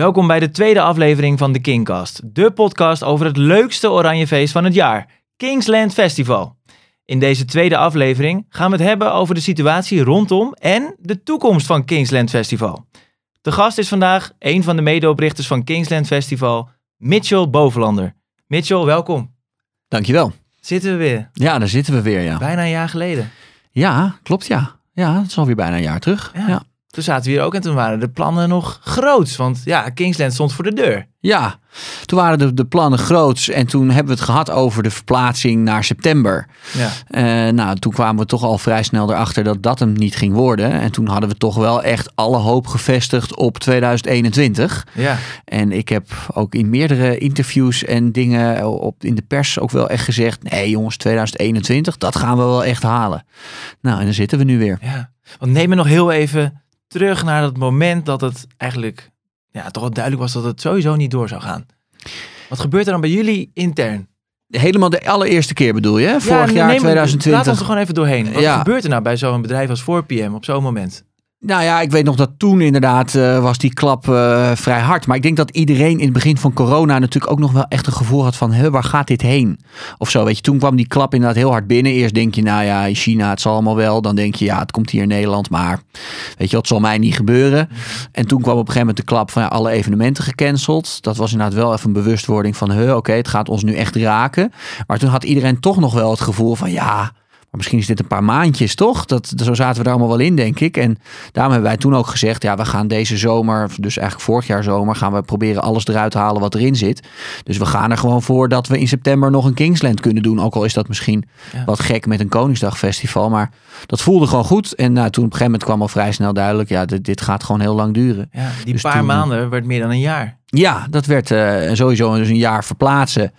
Welkom bij de tweede aflevering van de Kingcast, de podcast over het leukste Oranjefeest van het jaar, Kingsland Festival. In deze tweede aflevering gaan we het hebben over de situatie rondom en de toekomst van Kingsland Festival. De gast is vandaag een van de medeoprichters van Kingsland Festival, Mitchell Bovenlander. Mitchell, welkom. Dankjewel. Zitten we weer? Ja, daar zitten we weer, ja. Bijna een jaar geleden. Ja, klopt, ja. Ja, het is alweer bijna een jaar terug. Ja. Ja. Toen zaten we hier ook en toen waren de plannen nog groots. Want ja, Kingsland stond voor de deur. Ja, toen waren de, de plannen groots en toen hebben we het gehad over de verplaatsing naar september. Ja. Eh, nou, toen kwamen we toch al vrij snel erachter dat dat hem niet ging worden. En toen hadden we toch wel echt alle hoop gevestigd op 2021. Ja. En ik heb ook in meerdere interviews en dingen op, in de pers ook wel echt gezegd... nee jongens, 2021, dat gaan we wel echt halen. Nou, en dan zitten we nu weer. ja. Want neem me nog heel even terug naar dat moment dat het eigenlijk ja, toch wel duidelijk was dat het sowieso niet door zou gaan. Wat gebeurt er dan bij jullie intern? Helemaal de allereerste keer bedoel je, hè? vorig Ja, jaar neem- 2020. Laat ons er gewoon even doorheen. Wat Ja. gebeurt er nou bij zo'n bedrijf als 4PM op zo'n moment? Nou ja, ik weet nog dat toen inderdaad eh, was die klap eh, vrij hard. Maar ik denk dat iedereen in het begin van corona natuurlijk ook nog wel echt een gevoel had van... Waar gaat dit heen? Of zo, weet je. Toen kwam die klap inderdaad heel hard binnen. Eerst denk je, nou ja, in China, het zal allemaal wel. Dan denk je, ja, het komt hier in Nederland. Maar weet je, wat zal mij niet gebeuren. En toen kwam op een gegeven moment de klap van ja, alle evenementen gecanceld. Dat was inderdaad wel even een bewustwording van... oké, het gaat ons nu echt raken. Maar toen had iedereen toch nog wel het gevoel van... ja, maar misschien is dit een paar maandjes, toch? Dat, zo zaten we er allemaal wel in, denk ik. En daarom hebben wij toen ook gezegd... ja, we gaan deze zomer, dus eigenlijk vorig jaar zomer... gaan we proberen alles eruit te halen wat erin zit. Dus we gaan er gewoon voor dat we in september nog een Kingsland kunnen doen. Ook al is dat misschien Ja. wat gek met een Koningsdagfestival. Maar dat voelde gewoon goed. En nou, toen op een gegeven moment kwam al vrij snel duidelijk... ja, dit, dit gaat gewoon heel lang duren. Ja, die Dus paar toen- maanden werd meer dan een jaar. Ja, dat werd eh, sowieso dus een jaar verplaatsen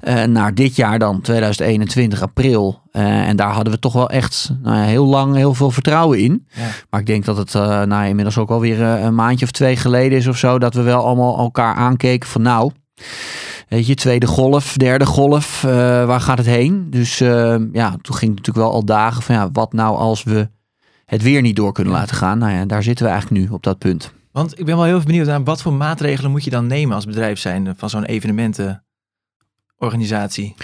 eh, naar dit jaar dan, 2021, april. Eh, en daar hadden we toch wel echt nou heel lang heel veel vertrouwen in. Ja. Maar ik denk dat het nou, inmiddels ook alweer een maandje of twee geleden is of zo... dat we wel allemaal elkaar aankeken van nou... Weet je, tweede golf, derde golf, waar gaat het heen? Dus ja, toen ging het natuurlijk wel al dagen van ja, wat nou als we het weer niet door kunnen laten gaan? Nou ja, daar zitten we eigenlijk nu op dat punt. Want ik ben wel heel benieuwd naar wat voor maatregelen moet je dan nemen als bedrijf zijn van zo'n evenementenorganisatie.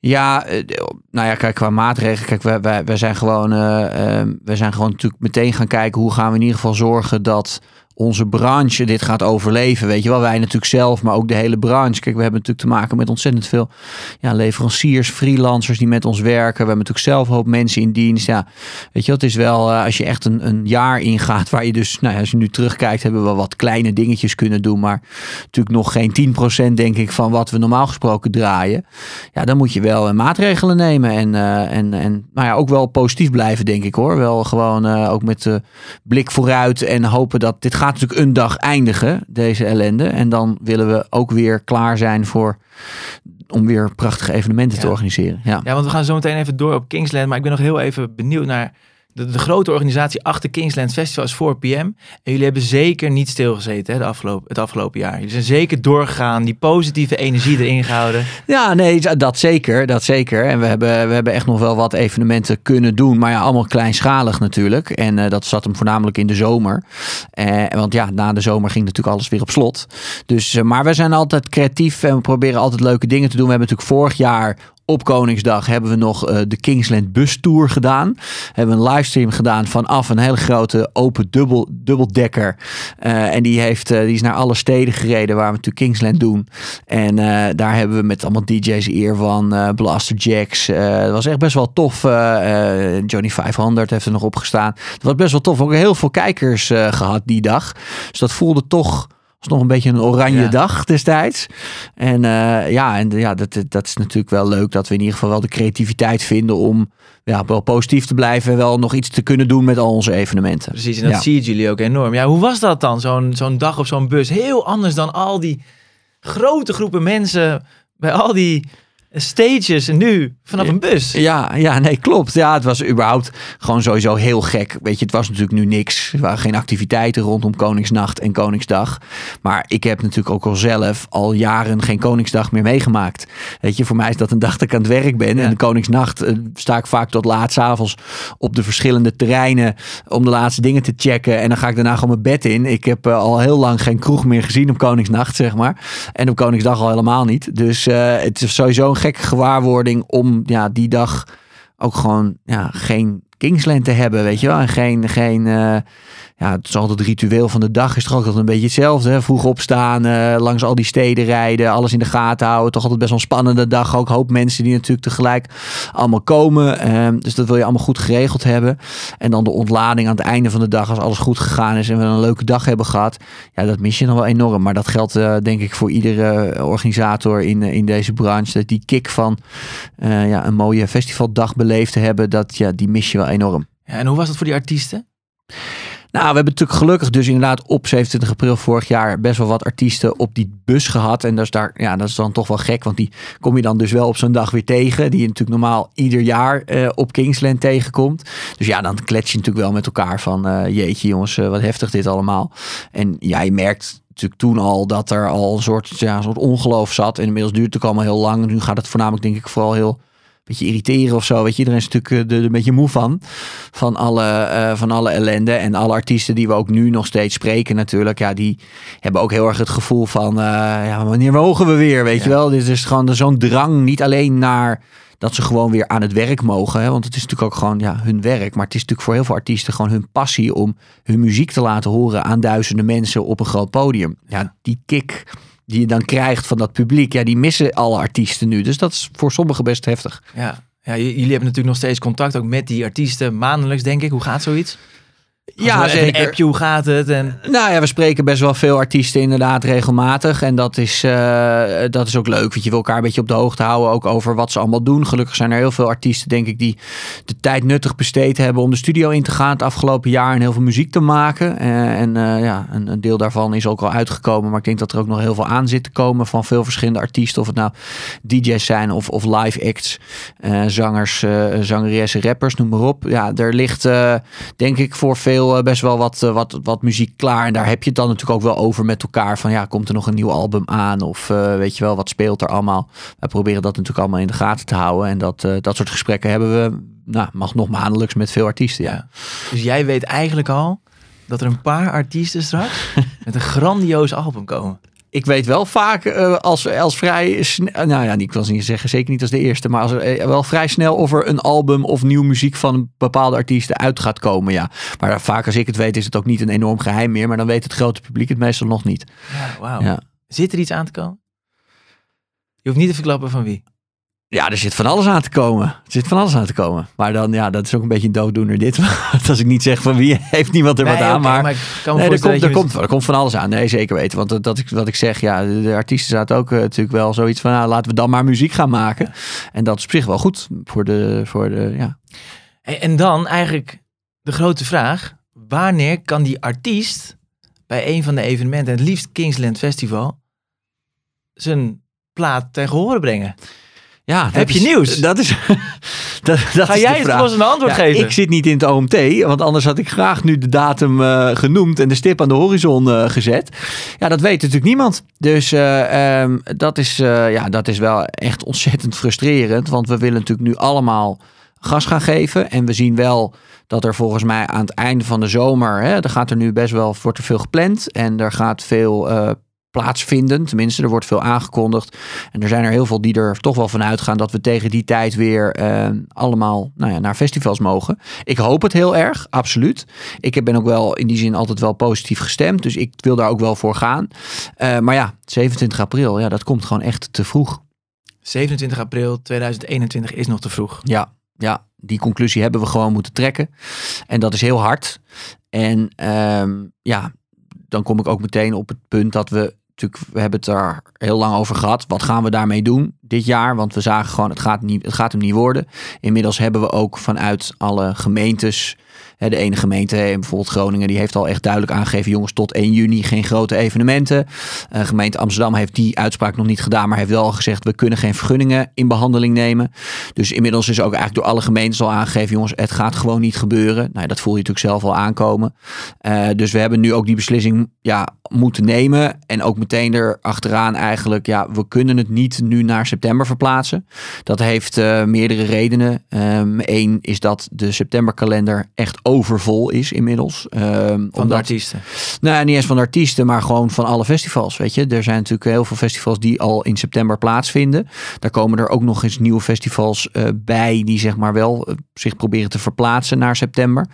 Ja, eh, nou ja, kijk, qua maatregelen. Kijk, wij, wij, zijn gewoon, eh, eh, wij zijn gewoon natuurlijk meteen gaan kijken hoe gaan we in ieder geval zorgen dat onze branche dit gaat overleven. Weet je wel, wij natuurlijk zelf, maar ook de hele branche. Kijk, we hebben natuurlijk te maken met ontzettend veel ja, leveranciers, freelancers die met ons werken. We hebben natuurlijk zelf een hoop mensen in dienst. Ja, weet je, het is wel eh, als je echt een, een jaar ingaat waar je dus, nou ja, als je nu terugkijkt, hebben we wat kleine dingetjes kunnen doen, maar natuurlijk nog geen 10% denk ik van wat we normaal gesproken draaien. Ja, dan moet je wel eh, maatregelen nemen en, eh, en, en nou ja, ook wel positief blijven, denk ik hoor. Wel gewoon ook met de blik vooruit en hopen dat dit gaat natuurlijk een dag eindigen, deze ellende. En dan willen we ook weer klaar zijn voor om weer prachtige evenementen te organiseren. Ja. Ja, want we gaan zo meteen even door op Kingsland. Maar ik ben nog heel even benieuwd naar de, grote organisatie achter Kingsland Festival is 4PM. En jullie hebben zeker niet stilgezeten hè, de afgelopen, het afgelopen jaar. Jullie zijn zeker doorgegaan, die positieve energie erin gehouden. Ja, nee, dat zeker. Dat zeker. En we hebben, we hebben echt nog wel wat evenementen kunnen doen. Maar ja, allemaal kleinschalig natuurlijk. En eh, dat zat hem voornamelijk in de zomer. Eh, want ja, na de zomer ging natuurlijk alles weer op slot. Dus, eh, maar we zijn altijd creatief en we proberen altijd leuke dingen te doen. We hebben natuurlijk vorig jaar op Koningsdag hebben we nog eh, de Kingsland Bus Tour gedaan. Hebben een livestream gedaan vanaf een hele grote open dubbel, dubbeldekker. Eh, en die, heeft, eh, die is naar alle steden gereden waar we natuurlijk Kingsland doen. En daar hebben we met allemaal DJ's eer van Blaster Jacks. Dat was echt best wel tof. Johnny 500 heeft er nog op gestaan. Het was best wel tof. Ook heel veel kijkers eh, gehad die dag. Dus dat voelde toch was nog een beetje een oranje Ja. dag destijds. En eh, ja, en ja dat, dat is natuurlijk wel leuk dat we in ieder geval wel de creativiteit vinden om ja, wel positief te blijven en wel nog iets te kunnen doen met al onze evenementen. Precies, en dat Ja. zie je jullie ook enorm. Ja, hoe was dat dan, zo'n zo'n dag op zo'n bus? Heel anders dan al die grote groepen mensen bij al die stages en nu vanaf een bus. Ja, ja, nee, klopt. Ja, het was überhaupt gewoon sowieso heel gek. Weet je, het was natuurlijk nu niks. Er waren geen activiteiten rondom Koningsnacht en Koningsdag. Maar ik heb natuurlijk ook al zelf al jaren geen Koningsdag meer meegemaakt. Weet je, voor mij is dat een dag dat ik aan het werk ben. Ja. En de Koningsnacht eh, sta ik vaak tot laat 's avonds op de verschillende terreinen om de laatste dingen te checken. En dan ga ik daarna gewoon mijn bed in. Ik heb eh, al heel lang geen kroeg meer gezien op Koningsnacht, zeg maar. En op Koningsdag al helemaal niet. Dus eh, het is sowieso een gekke gewaarwording om ja, die dag ook gewoon ja, geen Kingsland te hebben, weet je wel. En geen, geen eh, ja, het is altijd het ritueel van de dag is toch altijd een beetje hetzelfde. Hè? Vroeg opstaan, eh, langs al die steden rijden, alles in de gaten houden. Toch altijd best wel een spannende dag. Ook hoop mensen die natuurlijk tegelijk allemaal komen. Ehm, dus dat wil je allemaal goed geregeld hebben. En dan de ontlading aan het einde van de dag, als alles goed gegaan is en we een leuke dag hebben gehad. Ja, dat mis je dan wel enorm. Maar dat geldt eh, denk ik voor iedere organisator in, eh, in deze branche. Dat die kick van ja, een mooie festivaldag beleefd te hebben, dat, ja, die mis je wel enorm. Ja, en hoe was dat voor die artiesten? Nou, we hebben natuurlijk gelukkig dus inderdaad op 27 april vorig jaar best wel wat artiesten op die bus gehad. En dat is, daar, ja, dat is dan toch wel gek, want die kom je dan dus wel op zo'n dag weer tegen. Die je natuurlijk normaal ieder jaar eh, op Kingsland tegenkomt. Dus ja, dan klets je natuurlijk wel met elkaar van eh, jeetje jongens, eh, wat heftig dit allemaal. En ja, je merkt natuurlijk toen al dat er al een soort, ja, soort ongeloof zat. En inmiddels duurt het ook allemaal heel lang. Nu gaat het voornamelijk denk ik vooral heel beetje irriteren of zo. Weet je, iedereen is natuurlijk eh, er een beetje moe van. Van alle, eh, van alle ellende. En alle artiesten die we ook nu nog steeds spreken natuurlijk. Ja, die hebben ook heel erg het gevoel van... eh, ja, wanneer mogen we weer, weet je wel? Dit is gewoon zo'n drang. Niet alleen naar dat ze gewoon weer aan het werk mogen. Hè? Want het is natuurlijk ook gewoon ja, hun werk. Maar het is natuurlijk voor heel veel artiesten gewoon hun passie... om hun muziek te laten horen aan duizenden mensen op een groot podium. Ja, die kick die je dan krijgt van dat publiek... ja, die missen alle artiesten nu. Dus dat is voor sommigen best heftig. Ja. ja, jullie hebben natuurlijk nog steeds contact ook met die artiesten. Maandelijks, denk ik. Hoe gaat zoiets? Ja, zeker. Een appje, hoe gaat het? En... Nou ja, we spreken best wel veel artiesten inderdaad regelmatig. En dat is, eh, dat is ook leuk. Want je wil elkaar een beetje op de hoogte houden. Ook over wat ze allemaal doen. Gelukkig zijn er heel veel artiesten, denk ik, die de tijd nuttig besteed hebben om de studio in te gaan het afgelopen jaar. En heel veel muziek te maken. Eh, en eh, ja, een, een deel daarvan is ook al uitgekomen. Maar ik denk dat er ook nog heel veel aan zit te komen van veel verschillende artiesten. Of het nou DJ's zijn of, of live acts. zangers, zangeressen, rappers, noem maar op. Ja, er ligt denk ik voor veel eh, best wel wat, eh, wat, wat muziek klaar. En daar heb je het dan natuurlijk ook wel over met elkaar. Van ja, komt er nog een nieuw album aan? Of eh, weet je wel, wat speelt er allemaal? Wij proberen dat natuurlijk allemaal in de gaten te houden. En dat, dat soort gesprekken hebben we, nou, mag nog maandelijks met veel artiesten. Ja. Ja. Dus jij weet eigenlijk al dat er een paar artiesten straks met een grandioos album komen. Ik weet wel vaak eh, als, als vrij snel, nou ja, ik wil niet zeggen, zeker niet als de eerste, maar als er, eh, wel vrij snel of er een album of nieuw muziek van een bepaalde artiesten uit gaat komen, ja. Maar vaak als ik het weet is het ook niet een enorm geheim meer, maar dan weet het grote publiek het meestal nog niet. Ja. Ja. Zit er iets aan te komen? Je hoeft niet te verklappen van wie. Ja, er zit van alles aan te komen. Er zit van alles aan te komen. Maar dan, ja, dat is ook een beetje een dooddoener dit. Want als ik niet zeg van wie, heeft niemand er wat aan. maar nee, er komt, er, komt, er komt van alles aan. Nee, zeker weten. Want dat, ik, wat ik zeg, ja, de, artiesten zaten ook eh, natuurlijk wel zoiets van, nou, laten we dan maar muziek gaan maken. En dat is op zich wel goed voor de, voor de ja. En dan eigenlijk de grote vraag. Wanneer kan die artiest bij een van de evenementen, het liefst Kingsland Festival, zijn plaat ten gehore brengen? Ja Heb je is- nieuws? Dat is, dat, dat Ga is jij het vraag. lossende antwoord Ja, geven? Ik zit niet in het OMT, want anders had ik graag nu de datum eh, genoemd en de stip aan de horizon eh, gezet. Ja, dat weet natuurlijk niemand. Dus eh, ehm, dat, is, ja, dat is wel echt ontzettend frustrerend, want we willen natuurlijk nu allemaal gas gaan geven. En we zien wel dat er volgens mij aan het einde van de zomer, hè, er gaat er nu best wel, wordt er veel gepland en er gaat veel plaatsvinden. Tenminste, er wordt veel aangekondigd. En er zijn er heel veel die er toch wel van uitgaan dat we tegen die tijd weer eh, allemaal nou ja, naar festivals mogen. Ik hoop het heel erg, absoluut. Ik ben ook wel in die zin altijd wel positief gestemd. Dus ik wil daar ook wel voor gaan. Eh, maar ja, 27 april, ja, dat komt gewoon echt te vroeg. 27 april 2021 is nog te vroeg. Ja, ja, die conclusie hebben we gewoon moeten trekken. En dat is heel hard. En ehm, ja, dan kom ik ook meteen op het punt dat we natuurlijk, we hebben het er heel lang over gehad. Wat gaan we daarmee doen dit jaar? Want we zagen gewoon, het gaat, niet, het gaat hem niet worden. Inmiddels hebben we ook vanuit alle gemeentes Hè, de ene gemeente, bijvoorbeeld Groningen, die heeft al echt duidelijk aangegeven, jongens, tot 1 juni geen grote evenementen. Uh, gemeente Amsterdam heeft die uitspraak nog niet gedaan, maar heeft wel gezegd, we kunnen geen vergunningen in behandeling nemen. Dus inmiddels is ook eigenlijk door alle gemeentes al aangegeven, jongens, het gaat gewoon niet gebeuren. Nou, dat voel je natuurlijk zelf al aankomen. Uh, dus we hebben nu ook die beslissing ja, moeten nemen. En ook meteen er achteraan eigenlijk, ja, we kunnen het niet nu naar september verplaatsen. Dat heeft uh, meerdere redenen. Eén ehm, um, is dat de septemberkalender echt overvol is inmiddels. Um, van omdat, de artiesten? Nou, niet eens van de artiesten, maar gewoon van alle festivals. Weet je, er zijn natuurlijk heel veel festivals die al in september plaatsvinden. Daar komen er ook nog eens nieuwe festivals uh, bij die zeg maar wel uh, zich proberen te verplaatsen naar september.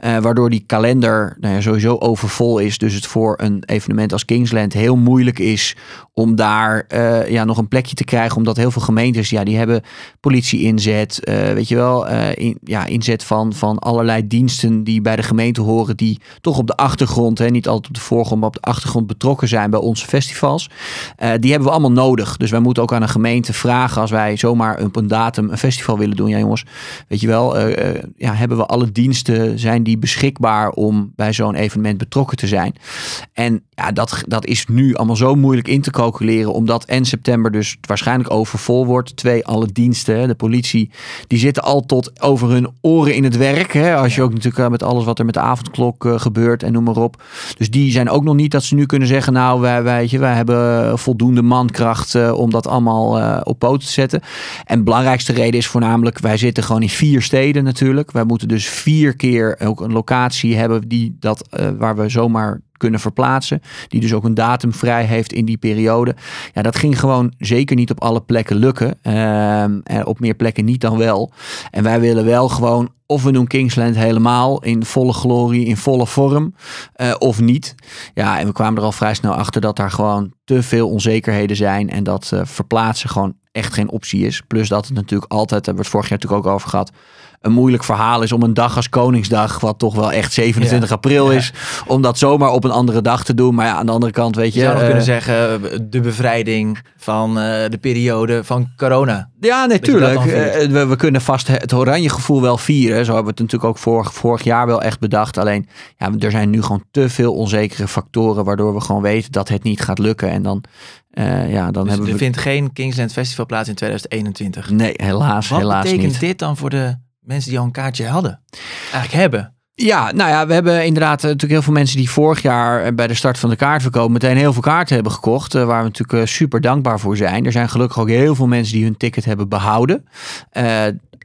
waardoor die kalender nou ja, sowieso overvol is. Dus het voor een evenement als Kingsland heel moeilijk is om daar uh, ja, nog een plekje te krijgen. Omdat heel veel gemeentes, ja, die hebben politie inzet. Uh, weet je wel, uh, in, ja, inzet van, van allerlei diensten die bij de gemeente horen. Die toch op de achtergrond, hè, niet altijd op de voorgrond, maar op de achtergrond betrokken zijn bij onze festivals. die hebben we allemaal nodig. Dus wij moeten ook aan een gemeente vragen als wij zomaar op een datum een festival willen doen. Ja jongens, weet je wel, ja, hebben we alle diensten, zijn die beschikbaar om bij zo'n evenement betrokken te zijn. En ja, dat, dat is nu allemaal zo moeilijk in te calculeren, omdat en september dus waarschijnlijk overvol wordt. Twee, alle diensten, de politie, die zitten al tot over hun oren in het werk. Hè? Als je ook natuurlijk uh, met alles wat er met de avondklok uh, gebeurt en noem maar op. Dus die zijn ook nog niet dat ze nu kunnen zeggen, nou wij, wij, wij hebben voldoende mankracht uh, om dat allemaal op poten te zetten. En de belangrijkste reden is voornamelijk, wij zitten gewoon in vier steden natuurlijk. Wij moeten dus vier keer ook een locatie hebben die dat, waar we zomaar kunnen verplaatsen. Die dus ook een datum vrij heeft in die periode. Ja, dat ging gewoon zeker niet op alle plekken lukken. Uh, op meer plekken niet dan wel. En wij willen wel gewoon of we doen Kingsland helemaal in volle glorie, in volle vorm, uh, of niet. Ja, en we kwamen er al vrij snel achter dat daar gewoon te veel onzekerheden zijn en dat uh, verplaatsen gewoon echt geen optie is. Plus dat het natuurlijk altijd, hebben we het vorig jaar natuurlijk ook over gehad, een moeilijk verhaal is om een dag als Koningsdag, wat toch wel echt 27 ja. april is, ja. om dat zomaar op een andere dag te doen. Maar ja, aan de andere kant, weet je. Je zou nog uh, kunnen zeggen, de bevrijding van uh, de periode van corona. Ja, natuurlijk. Uh, we, we, kunnen vast het oranje gevoel wel vieren. Zo hebben we het natuurlijk ook vorig, vorig jaar wel echt bedacht. Alleen, ja, er zijn nu gewoon te veel onzekere factoren, waardoor we gewoon weten dat het niet gaat lukken. En dan uh, ja, dan dus hebben er we... vindt geen Kingsland Festival plaats in 2021. Nee, helaas, Wat helaas niet. Wat betekent dit dan voor de mensen die al een kaartje hadden? Eigenlijk hebben. Ja, nou ja, we hebben inderdaad natuurlijk heel veel mensen die vorig jaar bij de start van de kaartverkoop meteen heel veel kaarten hebben gekocht. Uh, waar we natuurlijk super dankbaar voor zijn. Er zijn gelukkig ook heel veel mensen die hun ticket hebben behouden.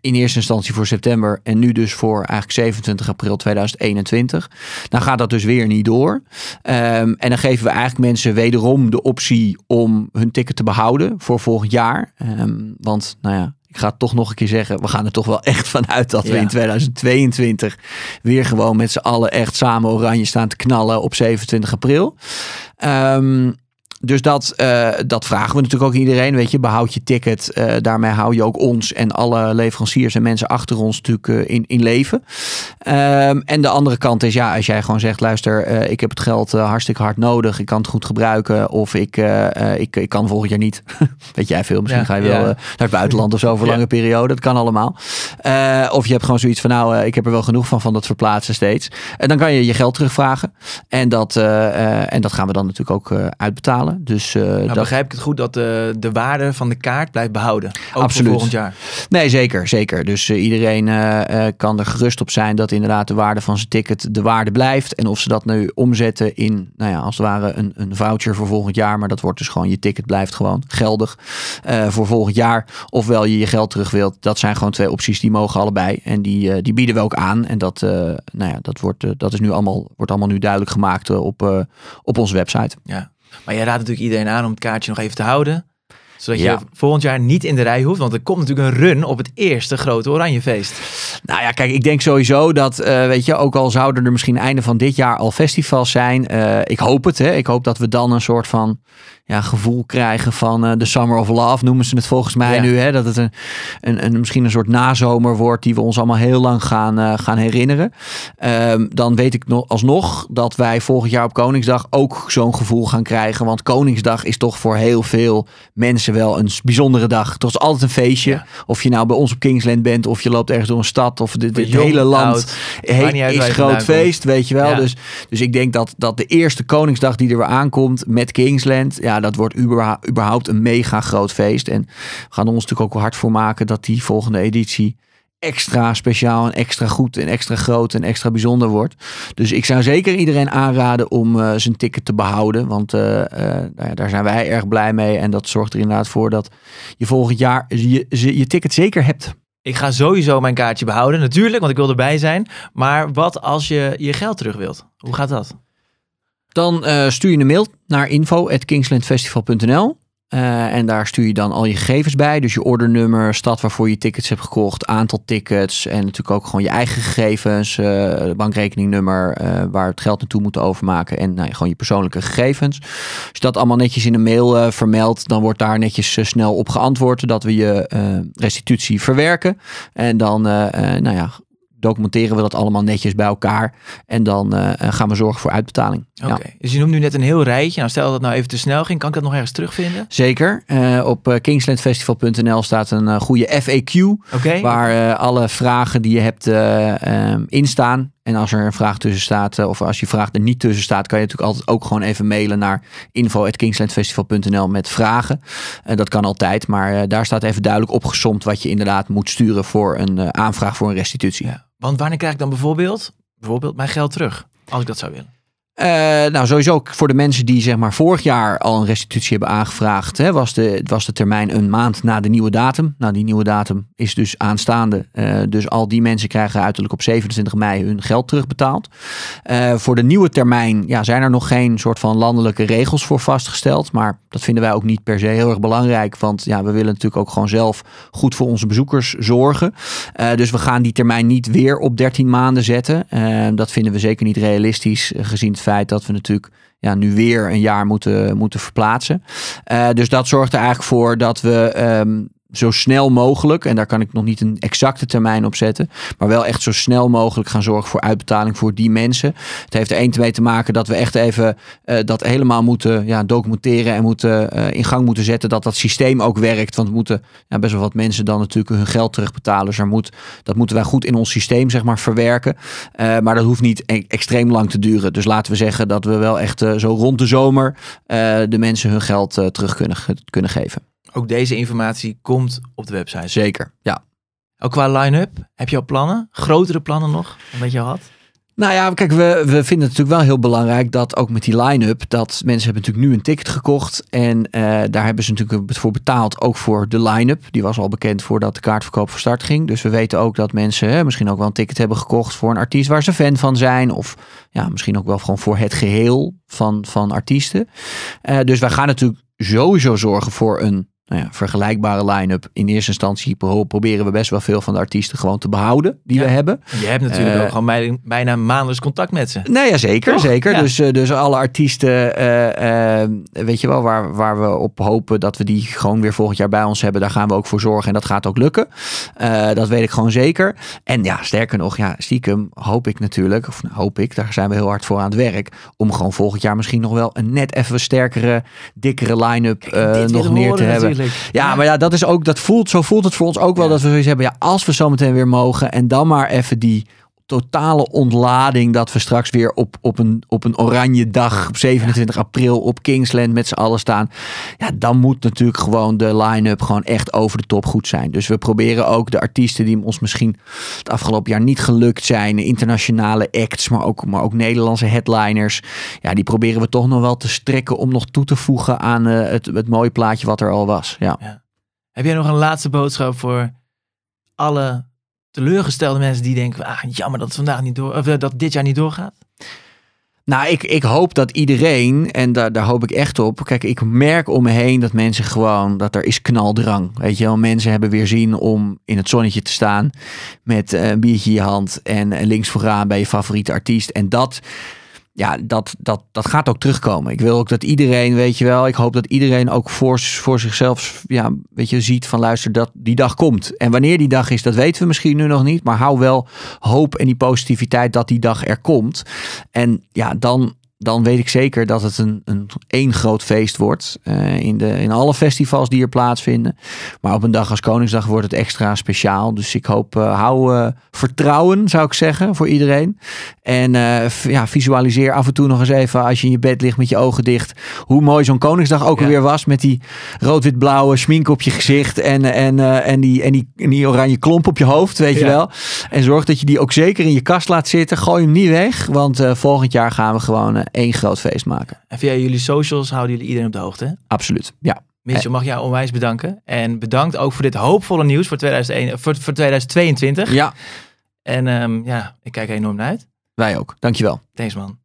In eerste instantie voor september en nu dus voor eigenlijk 27 april 2021. Dan gaat dat dus weer niet door. Um, en dan geven we eigenlijk mensen wederom de optie om hun ticket te behouden voor volgend jaar. Um, want nou ja, ik ga het toch nog een keer zeggen. We gaan er toch wel echt vanuit dat we in 2022 weer gewoon met z'n allen echt samen oranje staan te knallen op 27 april. Um, dus dat, uh, dat vragen we natuurlijk ook iedereen. Weet je, behoud je ticket. Uh, daarmee hou je ook ons en alle leveranciers en mensen achter ons natuurlijk uh, in, in leven. Um, en de andere kant is, ja, als jij gewoon zegt: luister, ik heb het geld hartstikke hard nodig. Ik kan het goed gebruiken. Of ik, ik, ik kan volgend jaar niet. Weet jij veel? Misschien ja, ga je wel ja. naar het buitenland of zo voor ja. lange periode. Dat kan allemaal. of je hebt gewoon zoiets van: nou, ik heb er wel genoeg van, van dat verplaatsen steeds. En dan kan je je geld terugvragen. En dat, en dat gaan we dan natuurlijk ook uitbetalen. Dus, uh, nou, dat... begrijp ik het goed dat de, de waarde van de kaart blijft behouden? Ook Absoluut. voor volgend jaar? Nee, zeker. zeker. Dus uh, iedereen uh, kan er gerust op zijn dat inderdaad de waarde van zijn ticket de waarde blijft. En of ze dat nu omzetten in, nou ja, als het ware een, een voucher voor volgend jaar. Maar dat wordt dus gewoon, je ticket blijft gewoon geldig voor volgend jaar. Ofwel je je geld terug wilt. Dat zijn gewoon twee opties, die mogen allebei. En die, die bieden we ook aan. En dat, nou ja, dat, wordt, dat is nu allemaal, wordt allemaal nu duidelijk gemaakt op, op onze website. Ja. Maar jij raadt natuurlijk iedereen aan om het kaartje nog even te houden. Zodat ja. je volgend jaar niet in de rij hoeft. Want er komt natuurlijk een run op het eerste grote Oranjefeest. Nou ja, kijk, ik denk sowieso dat, uh, weet je, ook al zouden er misschien einde van dit jaar al festivals zijn. Uh, ik hoop het, hè. Ik hoop dat we dan een soort van ja, gevoel krijgen van de uh, Summer of Love, noemen ze het volgens mij ja. nu. Hè? Dat het een, een, een, misschien een soort nazomer wordt die we ons allemaal heel lang gaan, uh, gaan herinneren. Um, dan weet ik nog, alsnog dat wij volgend jaar op Koningsdag ook zo'n gevoel gaan krijgen. Want Koningsdag is toch voor heel veel mensen wel een bijzondere dag. Het is altijd een feestje. Ja. Of je nou bij ons op Kingsland bent, of je loopt ergens door een stad, of dit, hele land oud, he- maakt niet uit is groot feest, weet je wel. Ja. Dus, dus ik denk dat, dat de eerste Koningsdag die er weer aankomt met Kingsland, ja, dat wordt überha- überhaupt een mega groot feest. En we gaan er ons natuurlijk ook hard voor maken dat die volgende editie extra speciaal en extra goed en extra groot en extra bijzonder wordt. Dus ik zou zeker iedereen aanraden om eh, zijn ticket te behouden. Want eh, eh, nou daar zijn wij erg blij mee. En dat zorgt er inderdaad voor dat je volgend jaar je, je ticket zeker hebt. Ik ga sowieso mijn kaartje behouden, natuurlijk, want ik wil erbij zijn. Maar wat als je je geld terug wilt? Hoe gaat dat? Dan eh, stuur je een mail naar info.kingslandfestival.nl. Eh, en daar stuur je dan al je gegevens bij. Dus je ordernummer, stad waarvoor je tickets hebt gekocht, aantal tickets. En natuurlijk ook gewoon je eigen gegevens, eh, bankrekeningnummer, waar het geld naartoe moet overmaken. En nou, gewoon je persoonlijke gegevens. Als je dat allemaal netjes in een mail vermeldt, dan wordt daar netjes snel op geantwoord. Dat we je restitutie verwerken. En dan, nou ja, documenteren we dat allemaal netjes bij elkaar. En dan eh, gaan we zorgen voor uitbetaling. Oké, Ja. dus je noemt nu net een heel rijtje. Nou, stel dat het nou even te snel ging, kan ik dat nog ergens terugvinden? Zeker. Eh, op eh, kingslandfestival.nl staat een eh, goede FAQ. Waar eh, alle vragen die je hebt eh, ehm, in staan. En als er een vraag tussen staat, eh, of als je vraag er niet tussen staat, kan je natuurlijk altijd ook gewoon even mailen naar info.kingslandfestival.nl met vragen. Eh, dat kan altijd, maar eh, daar staat even duidelijk opgesomd wat je inderdaad moet sturen voor een aanvraag voor een restitutie. Want wanneer krijg ik dan bijvoorbeeld, bijvoorbeeld mijn geld terug? Als ik dat zou willen. Eh, nou, sowieso voor de mensen die zeg maar vorig jaar al een restitutie hebben aangevraagd, hè, was, de, was de termijn een maand na de nieuwe datum. Nou, die nieuwe datum is dus aanstaande. Eh, dus al die mensen krijgen uiterlijk op 27 mei hun geld terugbetaald. Eh, voor de nieuwe termijn ja, zijn er nog geen soort van landelijke regels voor vastgesteld. Maar dat vinden wij ook niet per se heel erg belangrijk. Want ja, we willen natuurlijk ook gewoon zelf goed voor onze bezoekers zorgen. Dus we gaan die termijn niet weer op 13 maanden zetten. Dat vinden we zeker niet realistisch, gezien het feit dat we natuurlijk ja, nu weer een jaar moeten, moeten verplaatsen. Eh, dus dat zorgt er eigenlijk voor dat we ehm, zo snel mogelijk, en daar kan ik nog niet een exacte termijn op zetten, maar wel echt zo snel mogelijk gaan zorgen voor uitbetaling voor die mensen. Het heeft er één mee te maken dat we echt even eh, dat helemaal moeten ja, documenteren en moeten eh, in gang moeten zetten dat dat systeem ook werkt. Want we moeten ja, best wel wat mensen dan natuurlijk hun geld terugbetalen. Dus er moet, dat moeten wij goed in ons systeem zeg maar verwerken. Eh, maar dat hoeft niet e- extreem lang te duren. Dus laten we zeggen dat we wel echt zo rond de zomer de mensen hun geld terug kunnen, kunnen geven. Ook deze informatie komt op de website. Zeker, ja. Ook qua line-up, heb je al plannen? Grotere plannen nog dan dat je al had? Nou ja, kijk, we, we vinden het natuurlijk wel heel belangrijk dat ook met die line-up, dat mensen hebben natuurlijk nu een ticket gekocht en eh, daar hebben ze natuurlijk voor betaald, ook voor de line-up. Die was al bekend voordat de kaartverkoop van start ging. Dus we weten ook dat mensen hè, misschien ook wel een ticket hebben gekocht voor een artiest waar ze fan van zijn. Of ja, misschien ook wel gewoon voor het geheel van, van artiesten. Eh, dus wij gaan natuurlijk sowieso zorgen voor een nou ja, vergelijkbare line-up. In eerste instantie pro- proberen we best wel veel van de artiesten gewoon te behouden die Ja. we hebben. Je hebt natuurlijk Eh, ook gewoon bij- bijna maandelijks contact met ze. Nee, ja, zeker. Toch? zeker. Ja. Dus, eh, dus alle artiesten, eh, weet je wel, waar, waar we op hopen dat we die gewoon weer volgend jaar bij ons hebben, daar gaan we ook voor zorgen. En dat gaat ook lukken. Dat weet ik gewoon zeker. En ja, sterker nog, ja, stiekem hoop ik natuurlijk, of nou, hoop ik, daar zijn we heel hard voor aan het werk, om gewoon volgend jaar misschien nog wel een net even sterkere, dikkere line-up nog neer te hebben. Ja, maar ja, dat is ook, dat voelt, zo voelt het voor ons ook wel dat we zoiets hebben. Ja, als we zometeen weer mogen en dan maar even die totale ontlading dat we straks weer op, op, een, op een oranje dag op 27 april op Kingsland met z'n allen staan. Ja, dan moet natuurlijk gewoon de line-up gewoon echt over de top goed zijn. Dus we proberen ook de artiesten die ons misschien het afgelopen jaar niet gelukt zijn, internationale acts, maar ook, maar ook Nederlandse headliners. Ja, die proberen we toch nog wel te strekken om nog toe te voegen aan eh, het, het mooie plaatje wat er al was. Ja. Heb jij nog een laatste boodschap voor alle teleurgestelde mensen die denken, ah, jammer dat, het vandaag niet door, of, eh, dat dit jaar niet doorgaat? Nou, ik, ik hoop dat iedereen, en daar, daar hoop ik echt op. Kijk, ik merk om me heen dat mensen gewoon, dat er is knaldrang. Weet je wel, mensen hebben weer zin om in het zonnetje te staan met eh, een biertje in je hand en links vooraan bij je favoriete artiest. En dat, ja, dat, dat, dat gaat ook terugkomen. Ik wil ook dat iedereen, weet je wel, ik hoop dat iedereen ook voor, voor zichzelf, ja, weet je, ziet van luister, dat die dag komt. En wanneer die dag is, dat weten we misschien nu nog niet. Maar hou wel hoop en die positiviteit dat die dag er komt. En ja, dan dan weet ik zeker dat het een, een één groot feest wordt. eh, in, de, in alle festivals die er plaatsvinden. Maar op een dag als Koningsdag wordt het extra speciaal. Dus ik hoop, eh, hou eh, vertrouwen, zou ik zeggen, voor iedereen. En ja, visualiseer af en toe nog eens even, als je in je bed ligt met je ogen dicht, hoe mooi zo'n Koningsdag ook Ja. alweer was. Met die rood-wit-blauwe schmink op je gezicht en, en, en, die, en, die, en die oranje klomp op je hoofd, weet je wel. En zorg dat je die ook zeker in je kast laat zitten. Gooi hem niet weg, want volgend jaar gaan we gewoon één groot feest maken. En via jullie socials houden jullie iedereen op de hoogte. hè? Absoluut, ja. Mitchell, mag jou onwijs bedanken. En bedankt ook voor dit hoopvolle nieuws voor, 2001, voor, voor 2022. Ja, En ehm, ja, ik kijk er enorm naar uit. wij ook. Dankjewel. Thanks man.